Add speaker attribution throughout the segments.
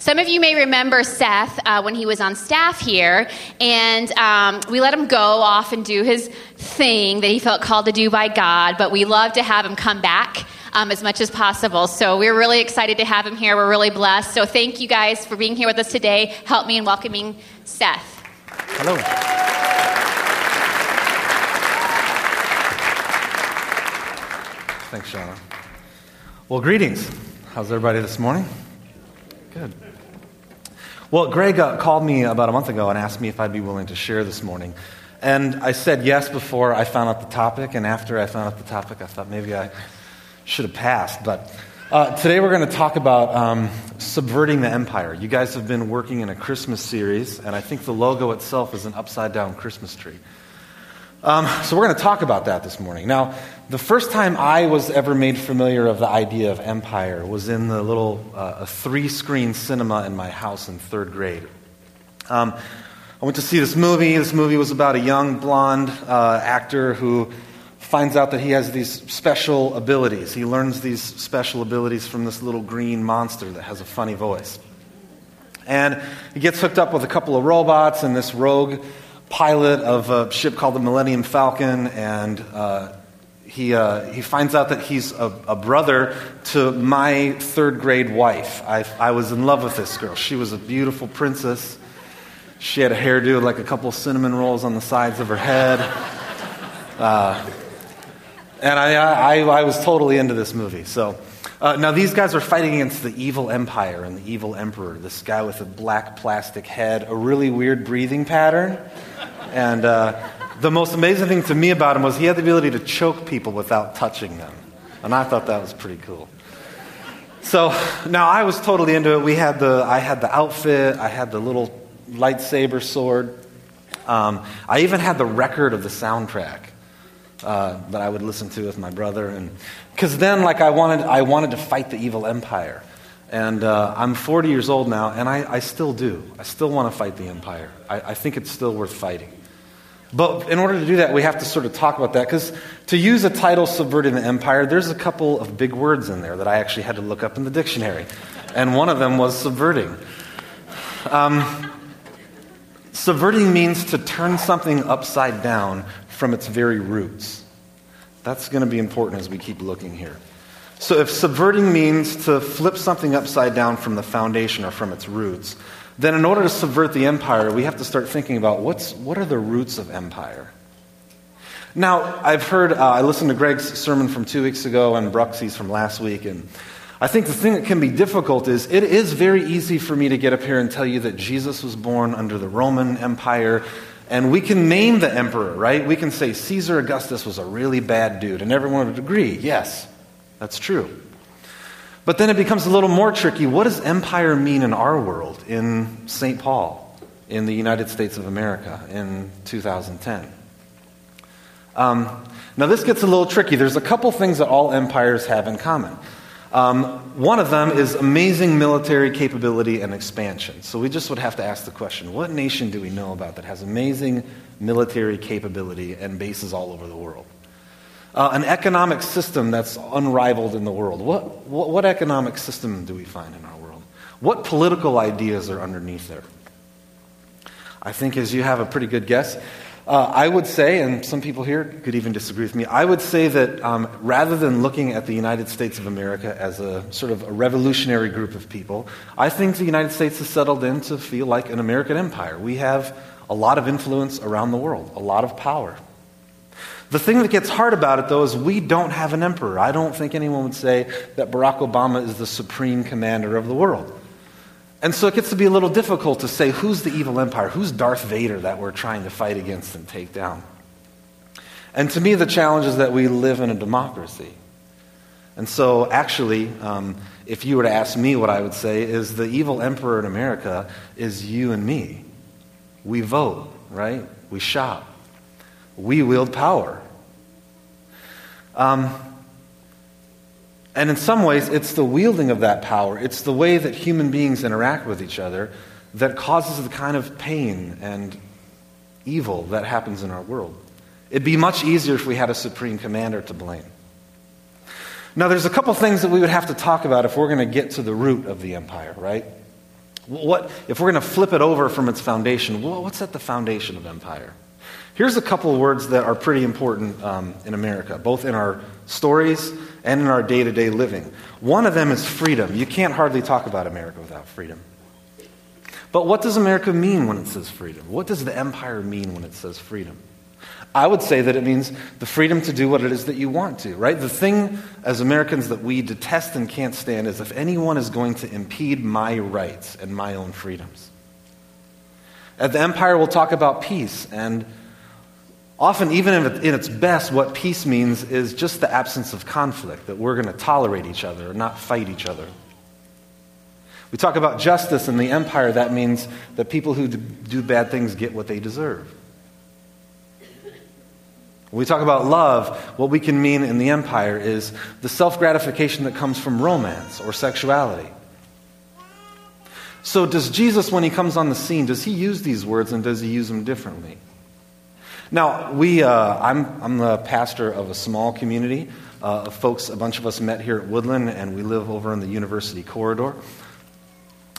Speaker 1: Some of you may remember Seth uh, when he was on staff here, and um, we let him go off and do his thing that he felt called to do by God, but we love to have him come back. Um, as much as possible. So we're really excited to have him here. We're really blessed. So thank you guys for being here with us today. Help me in welcoming Seth.
Speaker 2: Hello. Thanks, Shauna. Well, greetings. How's everybody this morning? Good. Well, Greg uh, called me about a month ago and asked me if I'd be willing to share this morning. And I said yes before I found out the topic, and after I found out the topic, I thought maybe I should have passed. But uh, today we're going to talk about um, subverting the empire. You guys have been working in a Christmas series, and I think the logo itself is an upside down Christmas tree. Um, so we're going to talk about that this morning. Now, the first time I was ever made familiar of the idea of empire was in the little uh, three-screen cinema in my house in third grade. Um, I went to see this movie. This movie was about a young blonde uh, actor who finds out that he has these special abilities. He learns these special abilities from this little green monster that has a funny voice. And he gets hooked up with a couple of robots and this rogue pilot of a ship called the Millennium Falcon, and uh, he, uh, he finds out that he's a, a, brother to my third grade wife. I, I was in love with this girl. She was a beautiful princess. She had a hairdo like a couple cinnamon rolls on the sides of her head. Uh, and I, I, I was totally into this movie. So uh, now these guys are fighting against the evil empire and the evil emperor. This guy with a black plastic head, a really weird breathing pattern. And uh, the most amazing thing to me about him was he had the ability to choke people without touching them. And I thought that was pretty cool. So now I was totally into it. We had the, I had the outfit, I had the little lightsaber sword. Um, I even had the record of the soundtrack uh, that I would listen to with my brother. And because then, like, I wanted, I wanted to fight the evil empire. And uh, I'm 40 years old now, and I, I still do. I still want to fight the empire. I, I think it's still worth fighting. But in order to do that, we have to sort of talk about that because to use a title, Subverting the Empire, there's a couple of big words in there that I actually had to look up in the dictionary. And one of them was subverting. Um, subverting means to turn something upside down from its very roots. That's going to be important as we keep looking here. So, if subverting means to flip something upside down from the foundation or from its roots, then in order to subvert the empire, we have to start thinking about what's, what are the roots of empire? Now, I've heard, uh, I listened to Greg's sermon from two weeks ago and Bruxy's from last week, and I think the thing that can be difficult is it is very easy for me to get up here and tell you that Jesus was born under the Roman Empire, and we can name the emperor, right? We can say Caesar Augustus was a really bad dude, and everyone would agree, yes, that's true. But then it becomes a little more tricky. What does empire mean in our world, in St. Paul, in the United States of America in 2010? Um, now, this gets a little tricky. There's a couple things that all empires have in common. Um, one of them is amazing military capability and expansion. So we just would have to ask the question what nation do we know about that has amazing military capability and bases all over the world? Uh, an economic system that's unrivaled in the world. What, what, what, economic system do we find in our world? What political ideas are underneath there? I think, as you have a pretty good guess, uh, I would say, and some people here could even disagree with me, I would say that um, rather than looking at the United States of America as a sort of a revolutionary group of people, I think the United States has settled in to feel like an American empire. We have a lot of influence around the world, a lot of power. The thing that gets hard about it, though, is we don't have an emperor. I don't think anyone would say that Barack Obama is the supreme commander of the world. And so it gets to be a little difficult to say who's the evil empire, who's Darth Vader that we're trying to fight against and take down. And to me, the challenge is that we live in a democracy. And so, actually, um, if you were to ask me, what I would say is the evil emperor in America is you and me. We vote, right? We shop we wield power. Um, and in some ways, it's the wielding of that power, it's the way that human beings interact with each other that causes the kind of pain and evil that happens in our world. It'd be much easier if we had a supreme commander to blame. Now, there's a couple things that we would have to talk about if we're going to get to the root of the empire, right? What, if we're going to flip it over from its foundation, what's at the foundation of empire? Here's a couple of words that are pretty important um, in America, both in our stories and in our day to day living. One of them is freedom. You can't hardly talk about America without freedom. But what does America mean when it says freedom? What does the empire mean when it says freedom? I would say that it means the freedom to do what it is that you want to, right? The thing as Americans that we detest and can't stand is if anyone is going to impede my rights and my own freedoms. At the empire, we'll talk about peace. And often, even in its best, what peace means is just the absence of conflict, that we're going to tolerate each other, and not fight each other. We talk about justice in the empire, that means that people who do bad things get what they deserve. When we talk about love, what we can mean in the empire is the self gratification that comes from romance or sexuality. So, does Jesus, when he comes on the scene, does he use these words and does he use them differently? Now, we, uh, I'm, I'm the pastor of a small community uh, of folks, a bunch of us met here at Woodland, and we live over in the university corridor.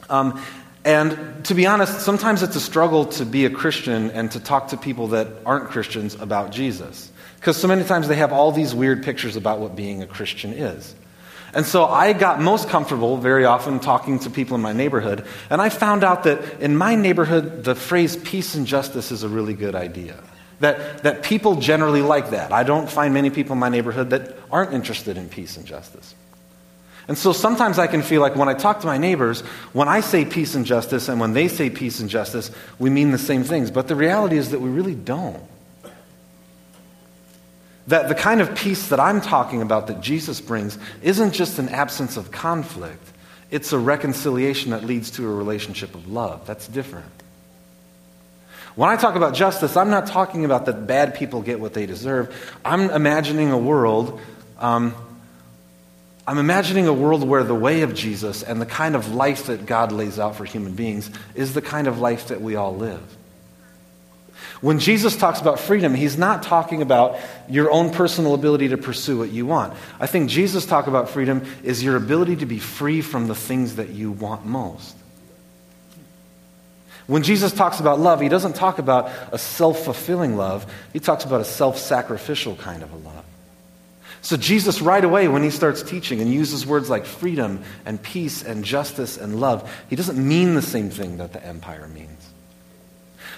Speaker 2: Um, and to be honest, sometimes it's a struggle to be a Christian and to talk to people that aren't Christians about Jesus. Because so many times they have all these weird pictures about what being a Christian is. And so I got most comfortable very often talking to people in my neighborhood, and I found out that in my neighborhood, the phrase peace and justice is a really good idea. That, that people generally like that. I don't find many people in my neighborhood that aren't interested in peace and justice. And so sometimes I can feel like when I talk to my neighbors, when I say peace and justice and when they say peace and justice, we mean the same things. But the reality is that we really don't. That the kind of peace that I'm talking about that Jesus brings isn't just an absence of conflict, it's a reconciliation that leads to a relationship of love. That's different. When I talk about justice, I'm not talking about that bad people get what they deserve. I'm imagining a world. Um, I'm imagining a world where the way of Jesus and the kind of life that God lays out for human beings is the kind of life that we all live. When Jesus talks about freedom, he's not talking about your own personal ability to pursue what you want. I think Jesus talk about freedom is your ability to be free from the things that you want most. When Jesus talks about love, he doesn't talk about a self fulfilling love, he talks about a self sacrificial kind of a love. So, Jesus, right away, when he starts teaching and uses words like freedom and peace and justice and love, he doesn't mean the same thing that the empire means.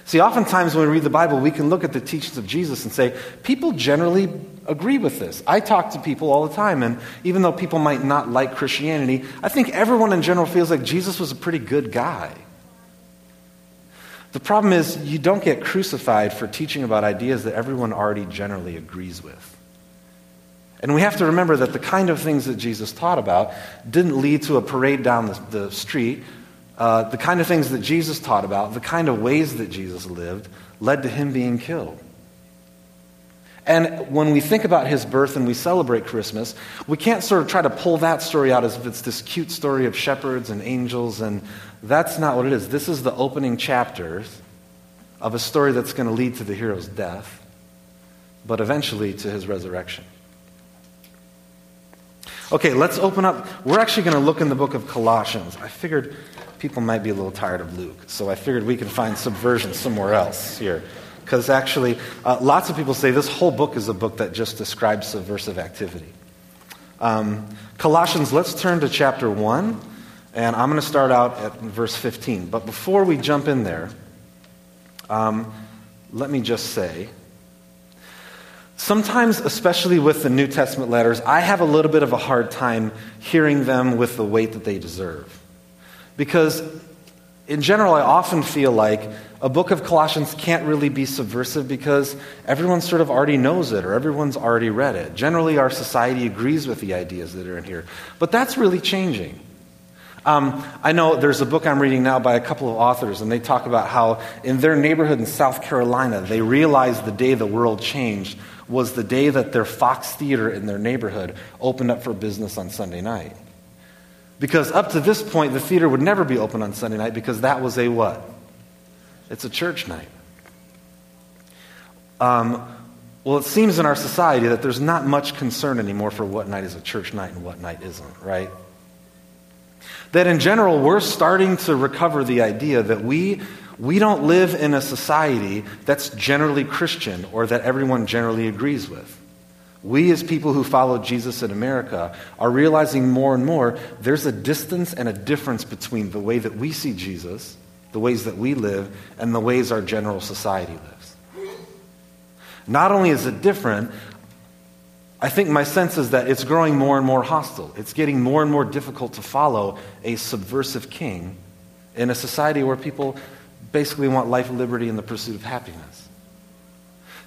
Speaker 2: See, oftentimes when we read the Bible, we can look at the teachings of Jesus and say, people generally agree with this. I talk to people all the time, and even though people might not like Christianity, I think everyone in general feels like Jesus was a pretty good guy. The problem is, you don't get crucified for teaching about ideas that everyone already generally agrees with. And we have to remember that the kind of things that Jesus taught about didn't lead to a parade down the, the street. Uh, the kind of things that Jesus taught about, the kind of ways that Jesus lived, led to him being killed. And when we think about his birth and we celebrate Christmas, we can't sort of try to pull that story out as if it's this cute story of shepherds and angels, and that's not what it is. This is the opening chapters of a story that's going to lead to the hero's death, but eventually to his resurrection. Okay, let's open up. We're actually going to look in the book of Colossians. I figured people might be a little tired of Luke, so I figured we could find subversion somewhere else here. Because actually, uh, lots of people say this whole book is a book that just describes subversive activity. Um, Colossians, let's turn to chapter 1, and I'm going to start out at verse 15. But before we jump in there, um, let me just say Sometimes, especially with the New Testament letters, I have a little bit of a hard time hearing them with the weight that they deserve. Because, in general, I often feel like a book of Colossians can't really be subversive because everyone sort of already knows it or everyone's already read it. Generally, our society agrees with the ideas that are in here. But that's really changing. Um, I know there's a book I'm reading now by a couple of authors, and they talk about how in their neighborhood in South Carolina, they realized the day the world changed was the day that their Fox Theater in their neighborhood opened up for business on Sunday night. Because up to this point, the theater would never be open on Sunday night because that was a what? It's a church night. Um, well, it seems in our society that there's not much concern anymore for what night is a church night and what night isn't, right? That in general, we're starting to recover the idea that we, we don't live in a society that's generally Christian or that everyone generally agrees with. We, as people who follow Jesus in America, are realizing more and more there's a distance and a difference between the way that we see Jesus, the ways that we live, and the ways our general society lives. Not only is it different, I think my sense is that it's growing more and more hostile. It's getting more and more difficult to follow a subversive king in a society where people basically want life, liberty, and the pursuit of happiness.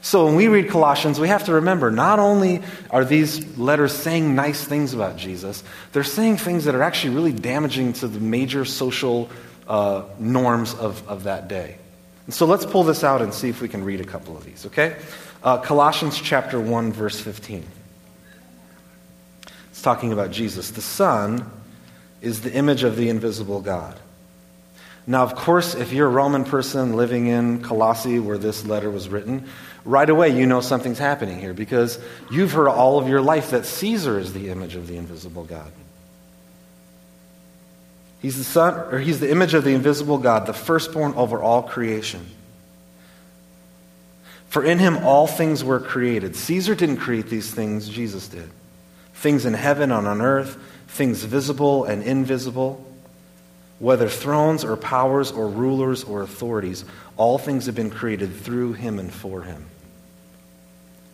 Speaker 2: So when we read Colossians, we have to remember not only are these letters saying nice things about Jesus, they're saying things that are actually really damaging to the major social uh, norms of, of that day. And so let's pull this out and see if we can read a couple of these, okay? Uh, Colossians chapter 1, verse 15. It's talking about Jesus. The Son is the image of the invisible God. Now, of course, if you're a Roman person living in Colossae where this letter was written, right away you know something's happening here because you've heard all of your life that Caesar is the image of the invisible God. He's the son or he's the image of the invisible God, the firstborn over all creation. For in him all things were created. Caesar didn't create these things, Jesus did. Things in heaven and on earth, things visible and invisible, whether thrones or powers or rulers or authorities, all things have been created through him and for him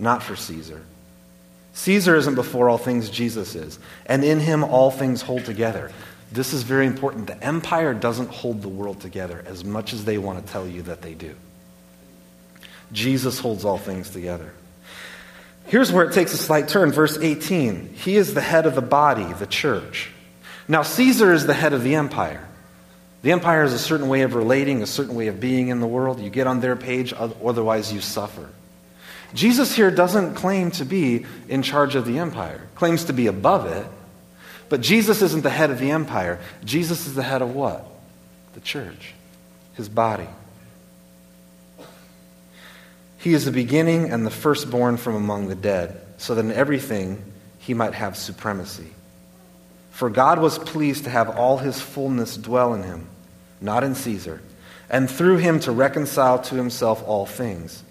Speaker 2: not for Caesar. Caesar isn't before all things, Jesus is. And in him, all things hold together. This is very important. The empire doesn't hold the world together as much as they want to tell you that they do. Jesus holds all things together. Here's where it takes a slight turn. Verse 18 He is the head of the body, the church. Now, Caesar is the head of the empire. The empire is a certain way of relating, a certain way of being in the world. You get on their page, otherwise, you suffer. Jesus here doesn't claim to be in charge of the empire, claims to be above it. But Jesus isn't the head of the empire. Jesus is the head of what? The church, his body. He is the beginning and the firstborn from among the dead, so that in everything he might have supremacy. For God was pleased to have all his fullness dwell in him, not in Caesar, and through him to reconcile to himself all things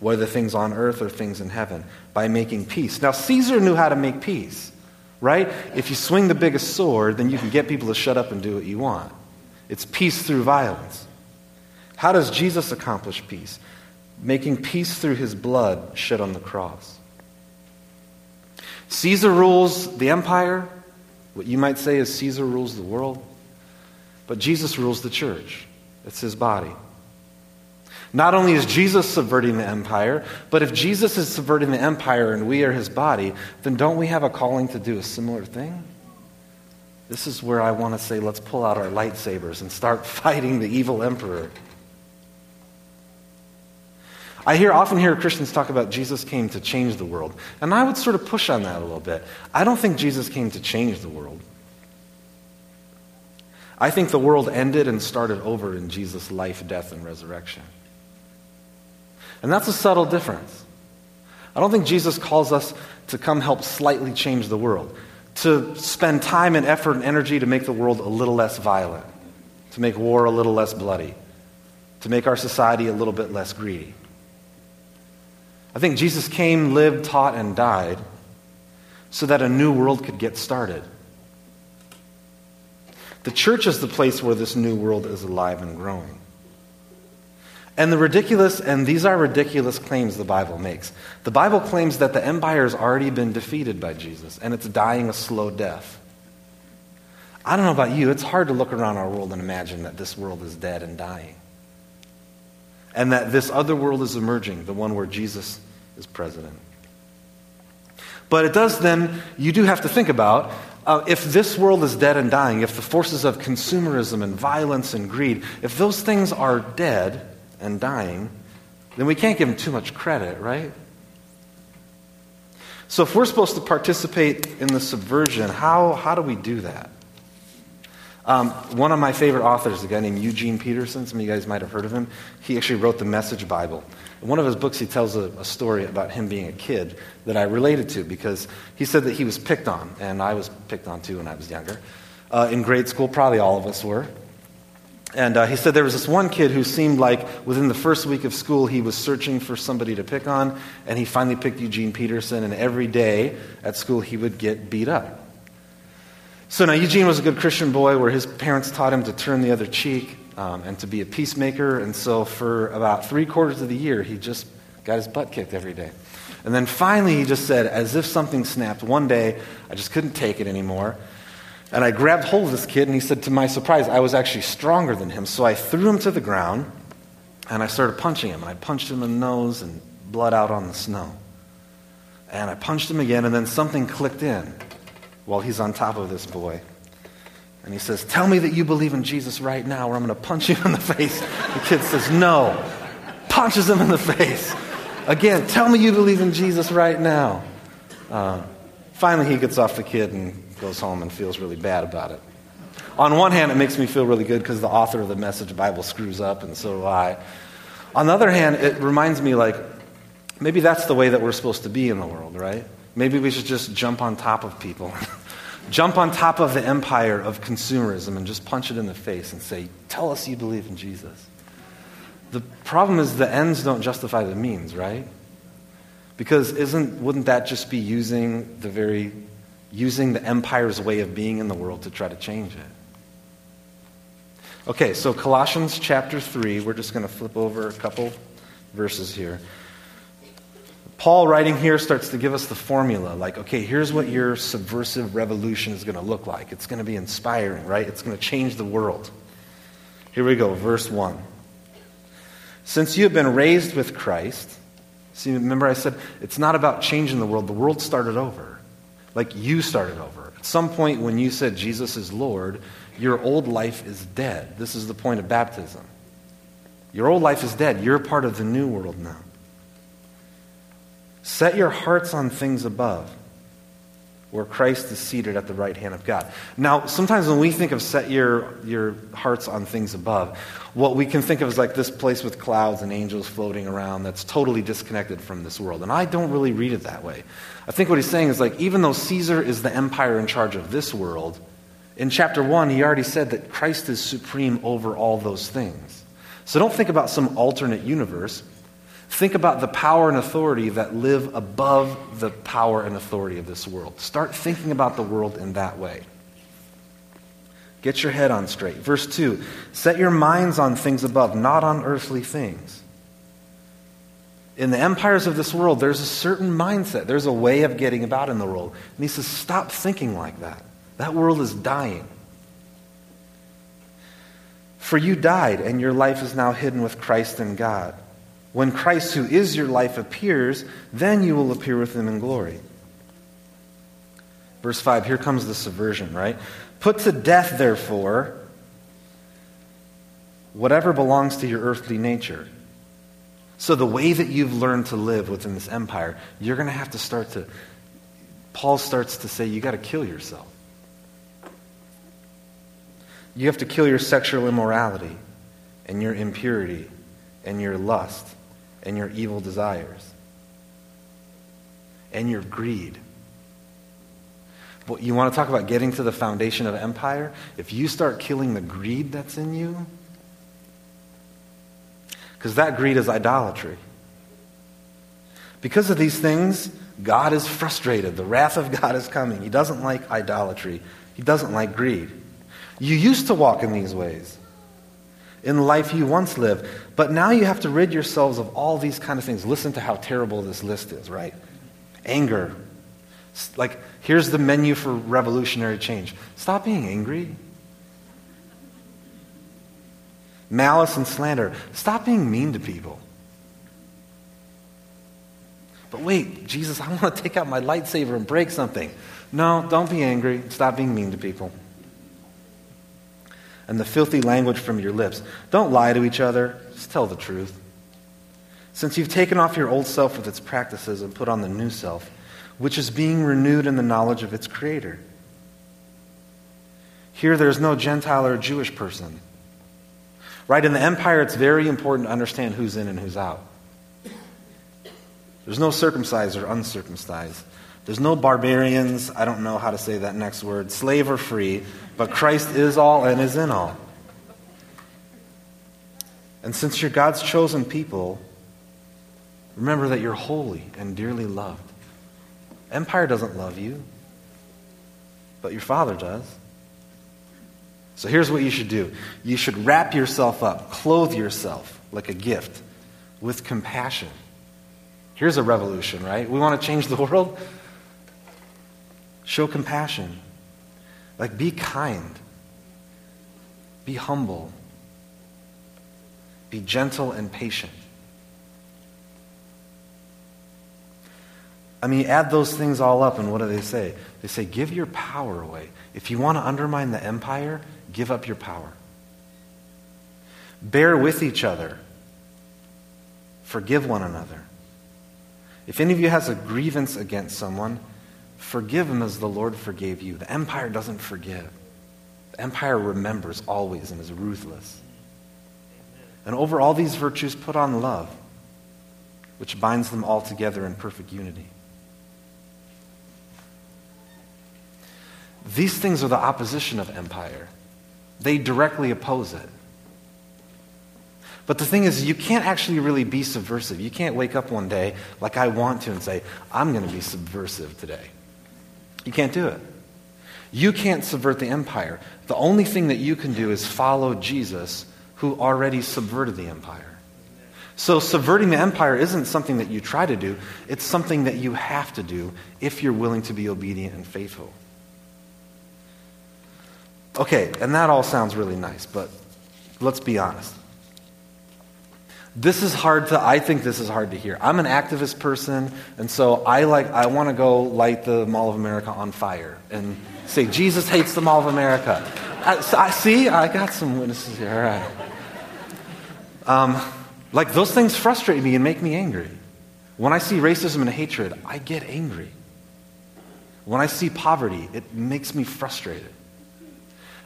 Speaker 2: whether things on earth or things in heaven, by making peace. Now, Caesar knew how to make peace, right? If you swing the biggest sword, then you can get people to shut up and do what you want. It's peace through violence. How does Jesus accomplish peace? Making peace through his blood shed on the cross. Caesar rules the empire. What you might say is Caesar rules the world. But Jesus rules the church, it's his body. Not only is Jesus subverting the empire, but if Jesus is subverting the empire and we are his body, then don't we have a calling to do a similar thing? This is where I want to say, let's pull out our lightsabers and start fighting the evil emperor. I hear, often hear Christians talk about Jesus came to change the world. And I would sort of push on that a little bit. I don't think Jesus came to change the world. I think the world ended and started over in Jesus' life, death, and resurrection. And that's a subtle difference. I don't think Jesus calls us to come help slightly change the world, to spend time and effort and energy to make the world a little less violent, to make war a little less bloody, to make our society a little bit less greedy. I think Jesus came, lived, taught, and died so that a new world could get started. The church is the place where this new world is alive and growing. And the ridiculous, and these are ridiculous claims the Bible makes. The Bible claims that the empire has already been defeated by Jesus, and it's dying a slow death. I don't know about you, it's hard to look around our world and imagine that this world is dead and dying. And that this other world is emerging, the one where Jesus is president. But it does then, you do have to think about uh, if this world is dead and dying, if the forces of consumerism and violence and greed, if those things are dead, and dying, then we can't give him too much credit, right? So if we're supposed to participate in the subversion, how, how do we do that? Um, one of my favorite authors, a guy named Eugene Peterson, some of you guys might have heard of him, he actually wrote the Message Bible. In one of his books, he tells a, a, story about him being a kid that I related to because he said that he was picked on, and I was picked on too when I was younger. uh, in grade school. Probably all of us were. And uh, he said there was this one kid who seemed like within the first week of school he was searching for somebody to pick on, and he finally picked Eugene Peterson, and every day at school he would get beat up. So now Eugene was a good Christian boy where his parents taught him to turn the other cheek um, and to be a peacemaker, and so for about three quarters of the year he just got his butt kicked every day. And then finally he just said, as if something snapped, one day I just couldn't take it anymore. And I grabbed hold of this kid, and he said, to my surprise, I was actually stronger than him. So I threw him to the ground, and I started punching him. And I punched him in the nose, and blood out on the snow. And I punched him again, and then something clicked in while he's on top of this boy. And he says, Tell me that you believe in Jesus right now, or I'm going to punch you in the face. The kid says, No. Punches him in the face. Again, tell me you believe in Jesus right now. Uh, finally, he gets off the kid and goes home and feels really bad about it. On one hand, it makes me feel really good because the author of the Message Bible screws up, and so do I. On the other hand, it reminds me like maybe that's the way that we're supposed to be in the world, right? Maybe we should just jump on top of people. jump on top of the empire of consumerism and just punch it in the face and say, Tell us you believe in Jesus. The problem is the ends don't justify the means, right? Because isn't, wouldn't that just be using the very using the empire's way of being in the world to try to change it. Okay, so Colossians chapter 3, we're just going to flip over a couple verses here. Paul, writing here, starts to give us the formula like, okay, here's what your subversive revolution is going to look like. It's going to be inspiring, right? It's going to change the world. Here we go, verse 1. Since you have been raised with Christ, see, remember I said it's not about changing the world, the world started over. Like you started over. At some point when you said Jesus is Lord, your old life is dead. This is the point of baptism. Your old life is dead. You're part of the new world now. Set your hearts on things above, where Christ is seated at the right hand of God. Now, sometimes when we think of set your, your hearts on things above, what we can think of is like this place with clouds and angels floating around that's totally disconnected from this world. And I don't really read it that way. I think what he's saying is like, even though Caesar is the empire in charge of this world, in chapter 1, he already said that Christ is supreme over all those things. So don't think about some alternate universe. Think about the power and authority that live above the power and authority of this world. Start thinking about the world in that way. Get your head on straight. Verse 2 Set your minds on things above, not on earthly things. In the empires of this world, there's a certain mindset, there's a way of getting about in the world. And he says, Stop thinking like that. That world is dying. For you died, and your life is now hidden with Christ in God. When Christ, who is your life, appears, then you will appear with him in glory. Verse 5, here comes the subversion, right? Put to death, therefore, whatever belongs to your earthly nature. So, the way that you've learned to live within this empire, you're going to have to start to. Paul starts to say, you got to kill yourself. You have to kill your sexual immorality and your impurity and your lust and your evil desires and your greed But you want to talk about getting to the foundation of empire? If you start killing the greed that's in you, because that greed is idolatry. Because of these things, God is frustrated. The wrath of God is coming. He doesn't like idolatry, He doesn't like greed. You used to walk in these ways in life you once lived, but now you have to rid yourselves of all these kind of things. Listen to how terrible this list is, right? Anger, like, here's the menu for revolutionary change stop being angry. Malice and slander. Stop being mean to people. But wait, Jesus, I want to take out my lightsaber and break something. No, don't be angry. Stop being mean to people. And the filthy language from your lips. Don't lie to each other. Just tell the truth. Since you've taken off your old self with its practices and put on the new self, which is being renewed in the knowledge of its Creator. Here, there's no Gentile or Jewish person. Right? In the empire, it's very important to understand who's in and who's out. There's no circumcised or uncircumcised. There's no barbarians. I don't know how to say that next word. Slave or free. But Christ is all and is in all. And since you're God's chosen people, remember that you're holy and dearly loved. Empire doesn't love you, but your Father does. So here's what you should do you should wrap yourself up, clothe yourself like a gift with compassion. Here's a revolution, right? We want to change the world. Show compassion. Like, be kind. Be humble. Be gentle and patient. I mean, add those things all up, and what do they say? They say, give your power away. If you want to undermine the empire, give up your power. Bear with each other. Forgive one another. If any of you has a grievance against someone, forgive him as the Lord forgave you. The empire doesn't forgive, the empire remembers always and is ruthless. And over all these virtues, put on love, which binds them all together in perfect unity. These things are the opposition of empire. They directly oppose it. But the thing is, you can't actually really be subversive. You can't wake up one day like I want to and say, I'm going to be subversive today. You can't do it. You can't subvert the empire. The only thing that you can do is follow Jesus, who already subverted the empire. So, subverting the empire isn't something that you try to do, it's something that you have to do if you're willing to be obedient and faithful. Okay, and that all sounds really nice, but let's be honest. This is hard to I think this is hard to hear. I'm an activist person, and so I like I want to go light the Mall of America on fire and say Jesus hates the Mall of America. I, so I see I got some witnesses here. All right. Um, like those things frustrate me and make me angry. When I see racism and hatred, I get angry. When I see poverty, it makes me frustrated.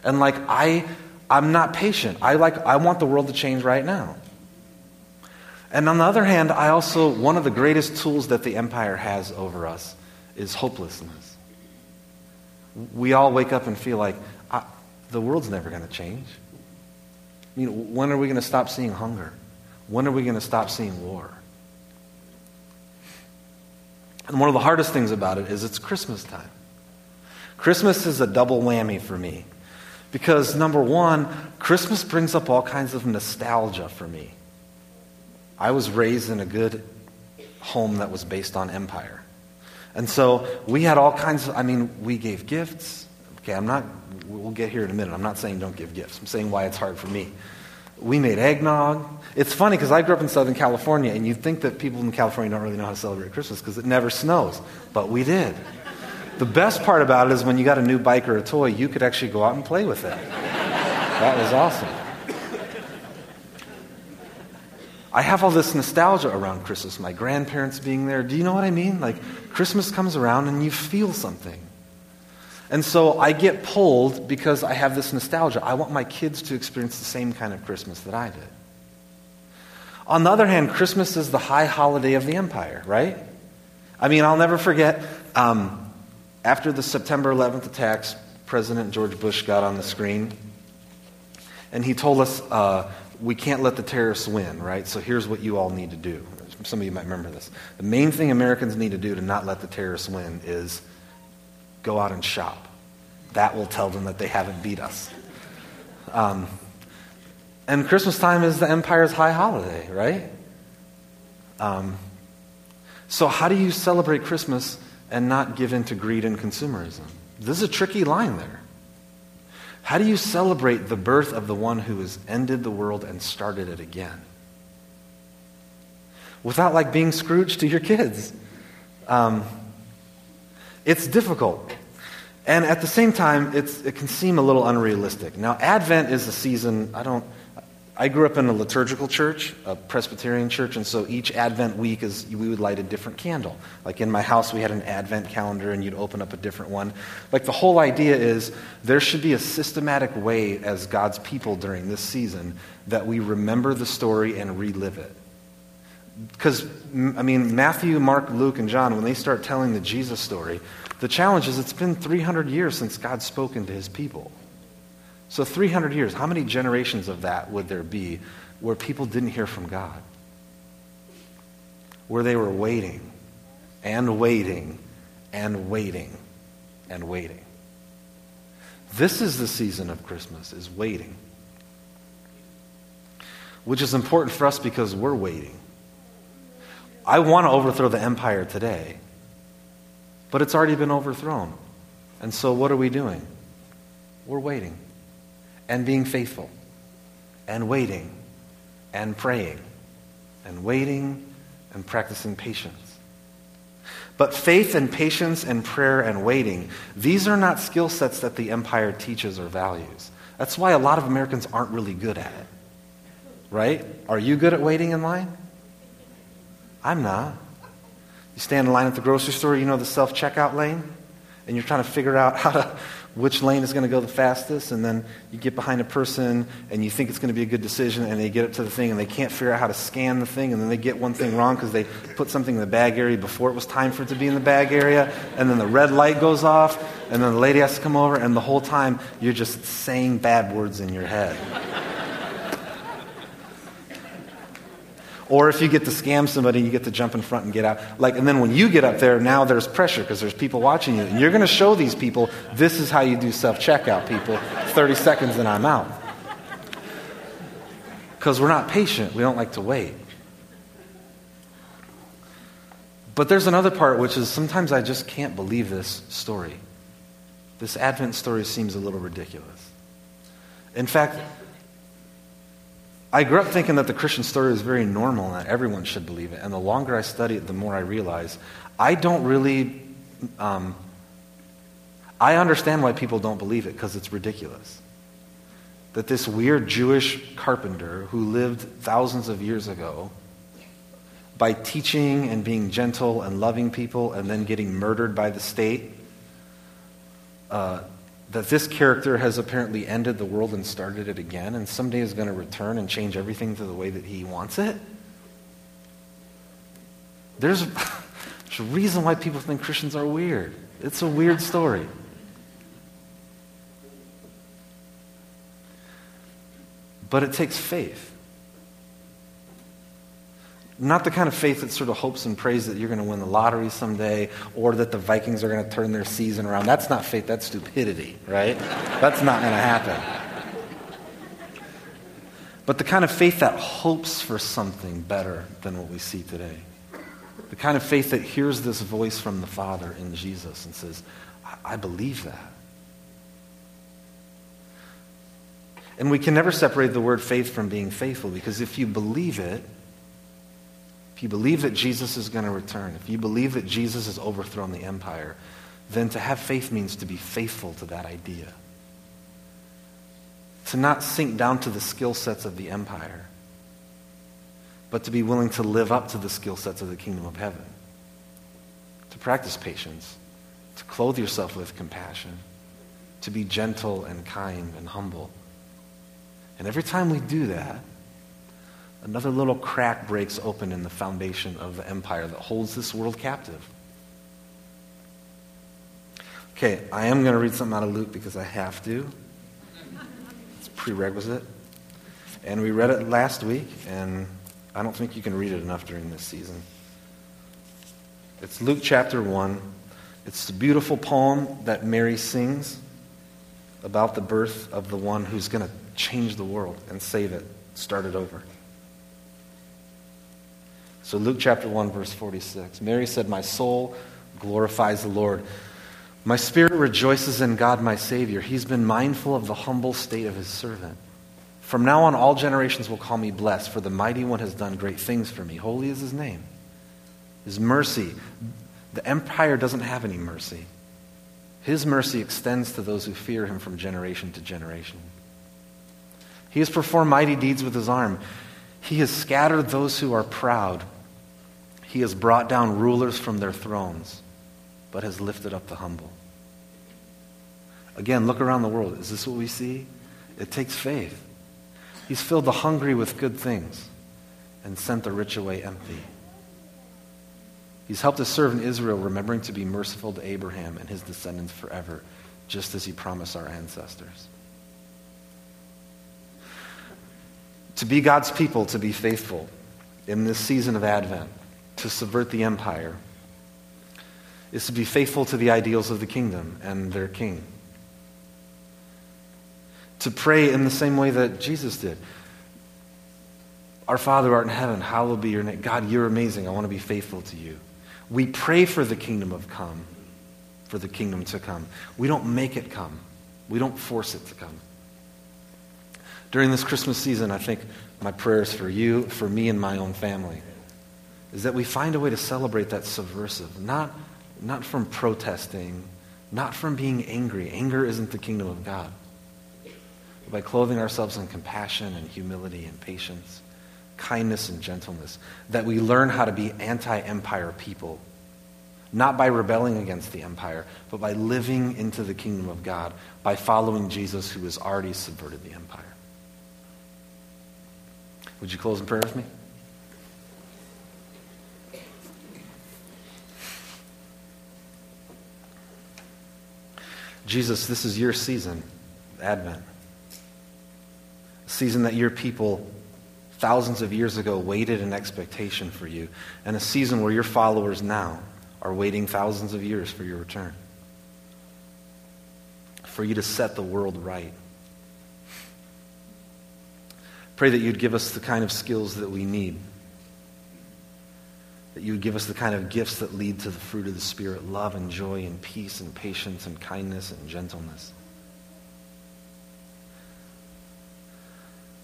Speaker 2: And like I I'm not patient. I like I want the world to change right now. And on the other hand, I also one of the greatest tools that the empire has over us is hopelessness. We all wake up and feel like the world's never going to change. I mean, when are we going to stop seeing hunger? When are we going to stop seeing war? And one of the hardest things about it is it's Christmas time. Christmas is a double whammy for me. Because, number one, Christmas brings up all kinds of nostalgia for me. I was raised in a good home that was based on empire. And so we had all kinds of, I mean, we gave gifts. Okay, I'm not, we'll get here in a minute. I'm not saying don't give gifts. I'm saying why it's hard for me. We made eggnog. It's funny because I grew up in Southern California, and you'd think that people in California don't really know how to celebrate Christmas because it never snows. But we did. The best part about it is when you got a new bike or a toy, you could actually go out and play with it. That was awesome. I have all this nostalgia around Christmas, my grandparents being there. Do you know what I mean? Like, Christmas comes around and you feel something. And so I get pulled because I have this nostalgia. I want my kids to experience the same kind of Christmas that I did. On the other hand, Christmas is the high holiday of the empire, right? I mean, I'll never forget. Um, after the September 11th attacks, President George Bush got on the screen and he told us uh, we can't let the terrorists win, right? So here's what you all need to do. Some of you might remember this. The main thing Americans need to do to not let the terrorists win is go out and shop. That will tell them that they haven't beat us. Um, and Christmas time is the empire's high holiday, right? Um, so, how do you celebrate Christmas and not give in to greed and consumerism. This is a tricky line there. How do you celebrate the birth of the one who has ended the world and started it again? Without like being Scrooge to your kids. Um, it's difficult. And at the same time, it can seem a little unrealistic. Now, Advent is a season, I don't, I grew up in a liturgical church, a Presbyterian church, and so each Advent week is we would light a different candle. Like in my house, we had an Advent calendar, and you'd open up a different one. Like the whole idea is there should be a systematic way as God's people during this season that we remember the story and relive it. Because, I mean, Matthew, Mark, Luke, and John, when they start telling the Jesus story, the challenge is it's been 300 years since God's spoken to his people. So 300 years, how many generations of that would there be where people didn't hear from God? Where they were waiting and waiting and waiting and waiting. This is the season of Christmas, is waiting. Which is important for us because we're waiting. I want to overthrow the empire today, but it's already been overthrown. And so what are we doing? We're waiting and being faithful and waiting and praying and waiting and practicing patience. But faith and patience and prayer and waiting, these are not skill sets that the empire teaches or values. That's why a lot of Americans aren't really good at it. Right? Are you good at waiting in line? I'm not. You stand in line at the grocery store, you know the self checkout lane, and you're trying to figure out how to which lane is going to go the fastest, and then you get behind a person and you think it's going to be a good decision, and they get up to the thing and they can't figure out how to scan the thing, and then they get one thing wrong because they put something in the bag area before it was time for it to be in the bag area, and then the red light goes off, and then the lady has to come over, and the whole time you're just saying bad words in your head. Or if you get to scam somebody, you get to jump in front and get out. Like, and then when you get up there, now there's pressure because there's people watching you. And you're going to show these people this is how you do self checkout, people. 30 seconds and I'm out. Because we're not patient. We don't like to wait. But there's another part, which is sometimes I just can't believe this story. This Advent story seems a little ridiculous. In fact, I grew up thinking that the Christian story is very normal and that everyone should believe it. And the longer I study it, the more I realize I don't really. Um, I understand why people don't believe it because it's ridiculous. That this weird Jewish carpenter who lived thousands of years ago, by teaching and being gentle and loving people and then getting murdered by the state, uh, that this character has apparently ended the world and started it again, and someday is going to return and change everything to the way that he wants it? There's, there's a reason why people think Christians are weird. It's a weird story. But it takes faith. Not the kind of faith that sort of hopes and prays that you're going to win the lottery someday or that the Vikings are going to turn their season around. That's not faith, that's stupidity, right? That's not going to happen. But the kind of faith that hopes for something better than what we see today. The kind of faith that hears this voice from the Father in Jesus and says, I, I believe that. And we can never separate the word faith from being faithful because if you believe it, if you believe that Jesus is going to return, if you believe that Jesus has overthrown the empire, then to have faith means to be faithful to that idea. To not sink down to the skill sets of the empire, but to be willing to live up to the skill sets of the kingdom of heaven. To practice patience, to clothe yourself with compassion, to be gentle and kind and humble. And every time we do that, another little crack breaks open in the foundation of the empire that holds this world captive. Okay, I am going to read something out of Luke because I have to. It's prerequisite. And we read it last week, and I don't think you can read it enough during this season. It's Luke chapter 1. It's the beautiful poem that Mary sings about the birth of the one who's going to change the world and save it, start it over. So, Luke chapter 1, verse 46. Mary said, My soul glorifies the Lord. My spirit rejoices in God, my Savior. He's been mindful of the humble state of his servant. From now on, all generations will call me blessed, for the mighty one has done great things for me. Holy is his name. His mercy. The empire doesn't have any mercy. His mercy extends to those who fear him from generation to generation. He has performed mighty deeds with his arm. He has scattered those who are proud. He has brought down rulers from their thrones, but has lifted up the humble. Again, look around the world. Is this what we see? It takes faith. He's filled the hungry with good things and sent the rich away empty. He's helped his servant Israel, remembering to be merciful to Abraham and his descendants forever, just as he promised our ancestors. To be God's people, to be faithful in this season of Advent, to subvert the empire, is to be faithful to the ideals of the kingdom and their king. To pray in the same way that Jesus did. Our Father art in heaven, hallowed be your name. God, you're amazing. I want to be faithful to you. We pray for the kingdom of come, for the kingdom to come. We don't make it come. We don't force it to come. During this Christmas season, I think my prayers for you, for me, and my own family is that we find a way to celebrate that subversive, not not from protesting, not from being angry. Anger isn't the kingdom of God. But by clothing ourselves in compassion and humility and patience, kindness and gentleness, that we learn how to be anti empire people. Not by rebelling against the empire, but by living into the kingdom of God, by following Jesus who has already subverted the empire. Would you close in prayer with me? Jesus, this is your season, Advent. A season that your people thousands of years ago waited in expectation for you, and a season where your followers now are waiting thousands of years for your return. For you to set the world right. Pray that you'd give us the kind of skills that we need that you would give us the kind of gifts that lead to the fruit of the Spirit love and joy and peace and patience and kindness and gentleness.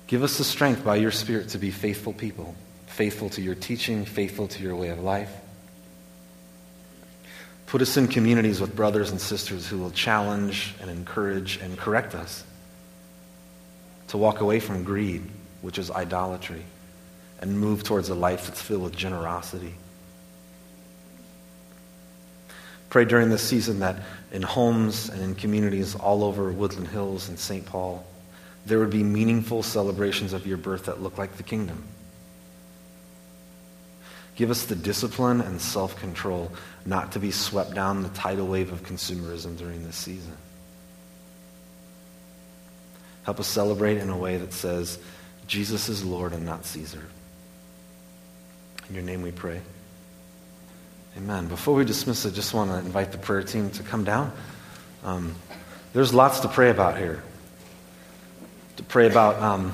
Speaker 2: Give us the strength by your Spirit to be faithful people, faithful to your teaching, faithful to your way of life. Put us in communities with brothers and sisters who will challenge and encourage and correct us to walk away from greed, which is idolatry and move towards a life that's filled with generosity. Pray during this season that in homes and in communities all over Woodland Hills and St. Paul, there would be meaningful celebrations of your birth that look like the kingdom. Give us the discipline and self control not to be swept down the tidal wave of consumerism during this season. Help us celebrate in a way that says, Jesus is Lord and not Caesar. In your name we pray. Amen. Before we dismiss, I just want to invite the prayer team to come down. Um, there's lots to pray about here. To pray about um,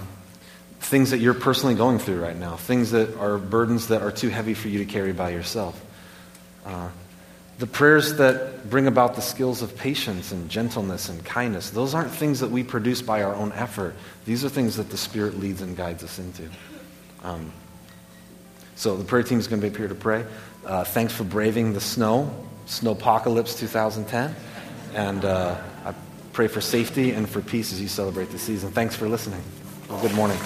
Speaker 2: things that you're personally going through right now, things that are burdens that are too heavy for you to carry by yourself. Uh, the prayers that bring about the skills of patience and gentleness and kindness, those aren't things that we produce by our own effort. These are things that the Spirit leads and guides us into. Um, so the prayer team is going to be up here to pray. Uh, thanks for braving the snow, Snowpocalypse 2010. And uh, I pray for safety and for peace as you celebrate the season. Thanks for listening. Well, good morning.